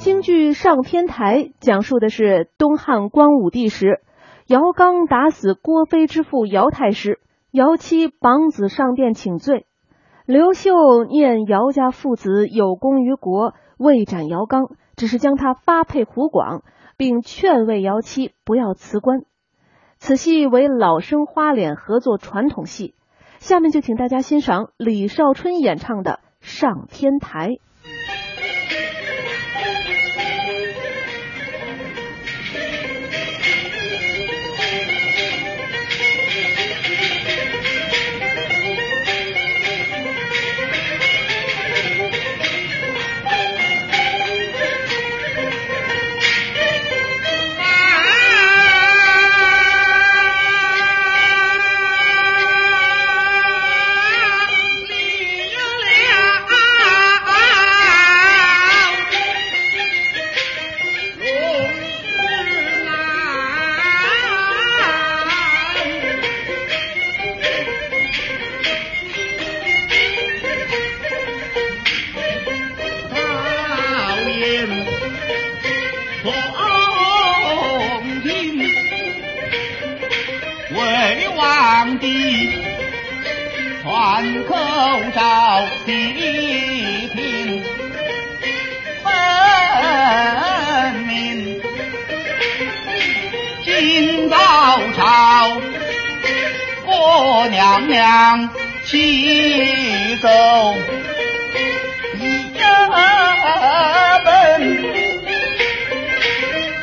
京剧《上天台》讲述的是东汉光武帝时，姚刚打死郭妃之父姚太师，姚妻绑子上殿请罪。刘秀念姚家父子有功于国，未斩姚刚，只是将他发配湖广，并劝慰姚妻不要辞官。此戏为老生花脸合作传统戏。下面就请大家欣赏李少春演唱的《上天台》。皇帝传口诏，地平分明。今早朝，郭娘娘启奏，一本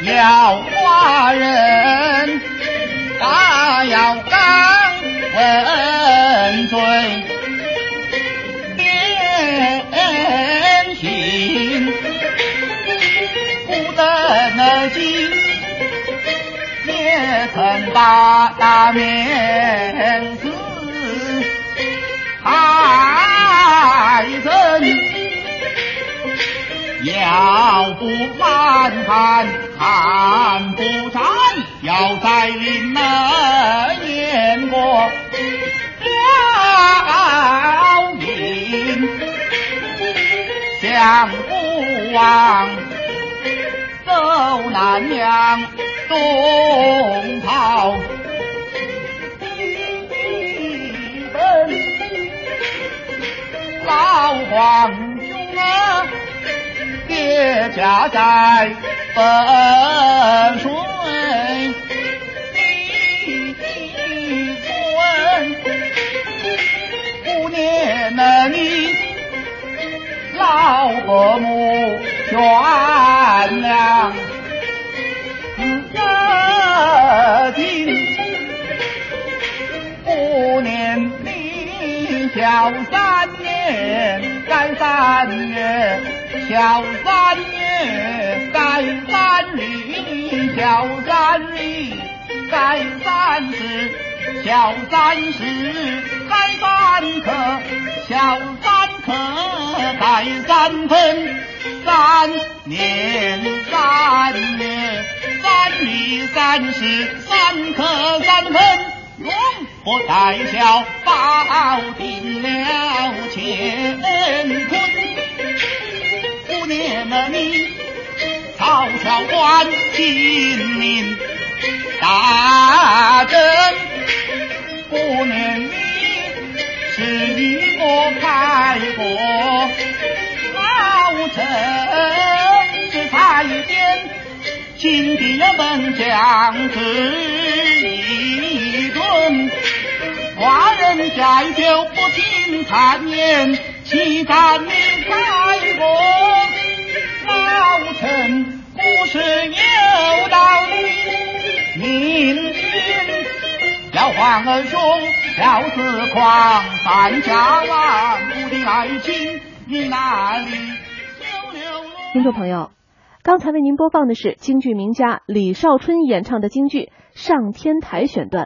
要问罪，典刑不得进，也曾把大面子害人，要不反叛，看不战，要在临门想不忘，走南阳东跑西奔老皇兄啊，别家在汾水。老伯母悬梁，家庭。五年你小三年，该三月小三月，该三日小三日，该三十小三十，该三刻。小三克带三分，三年三月三日三十三克三分，永不带孝保定了乾坤。五年了你曹操关金陵大征，五年你是一。我开国，老臣只差一点，请弟们将之一顿。寡人再就不听谗言，欺诈你开国。老臣不是有道理，明皇儿兄。要是狂三家万古的爱情你哪里听众朋友，刚才为您播放的是京剧名家李少春演唱的京剧《上天台》选段。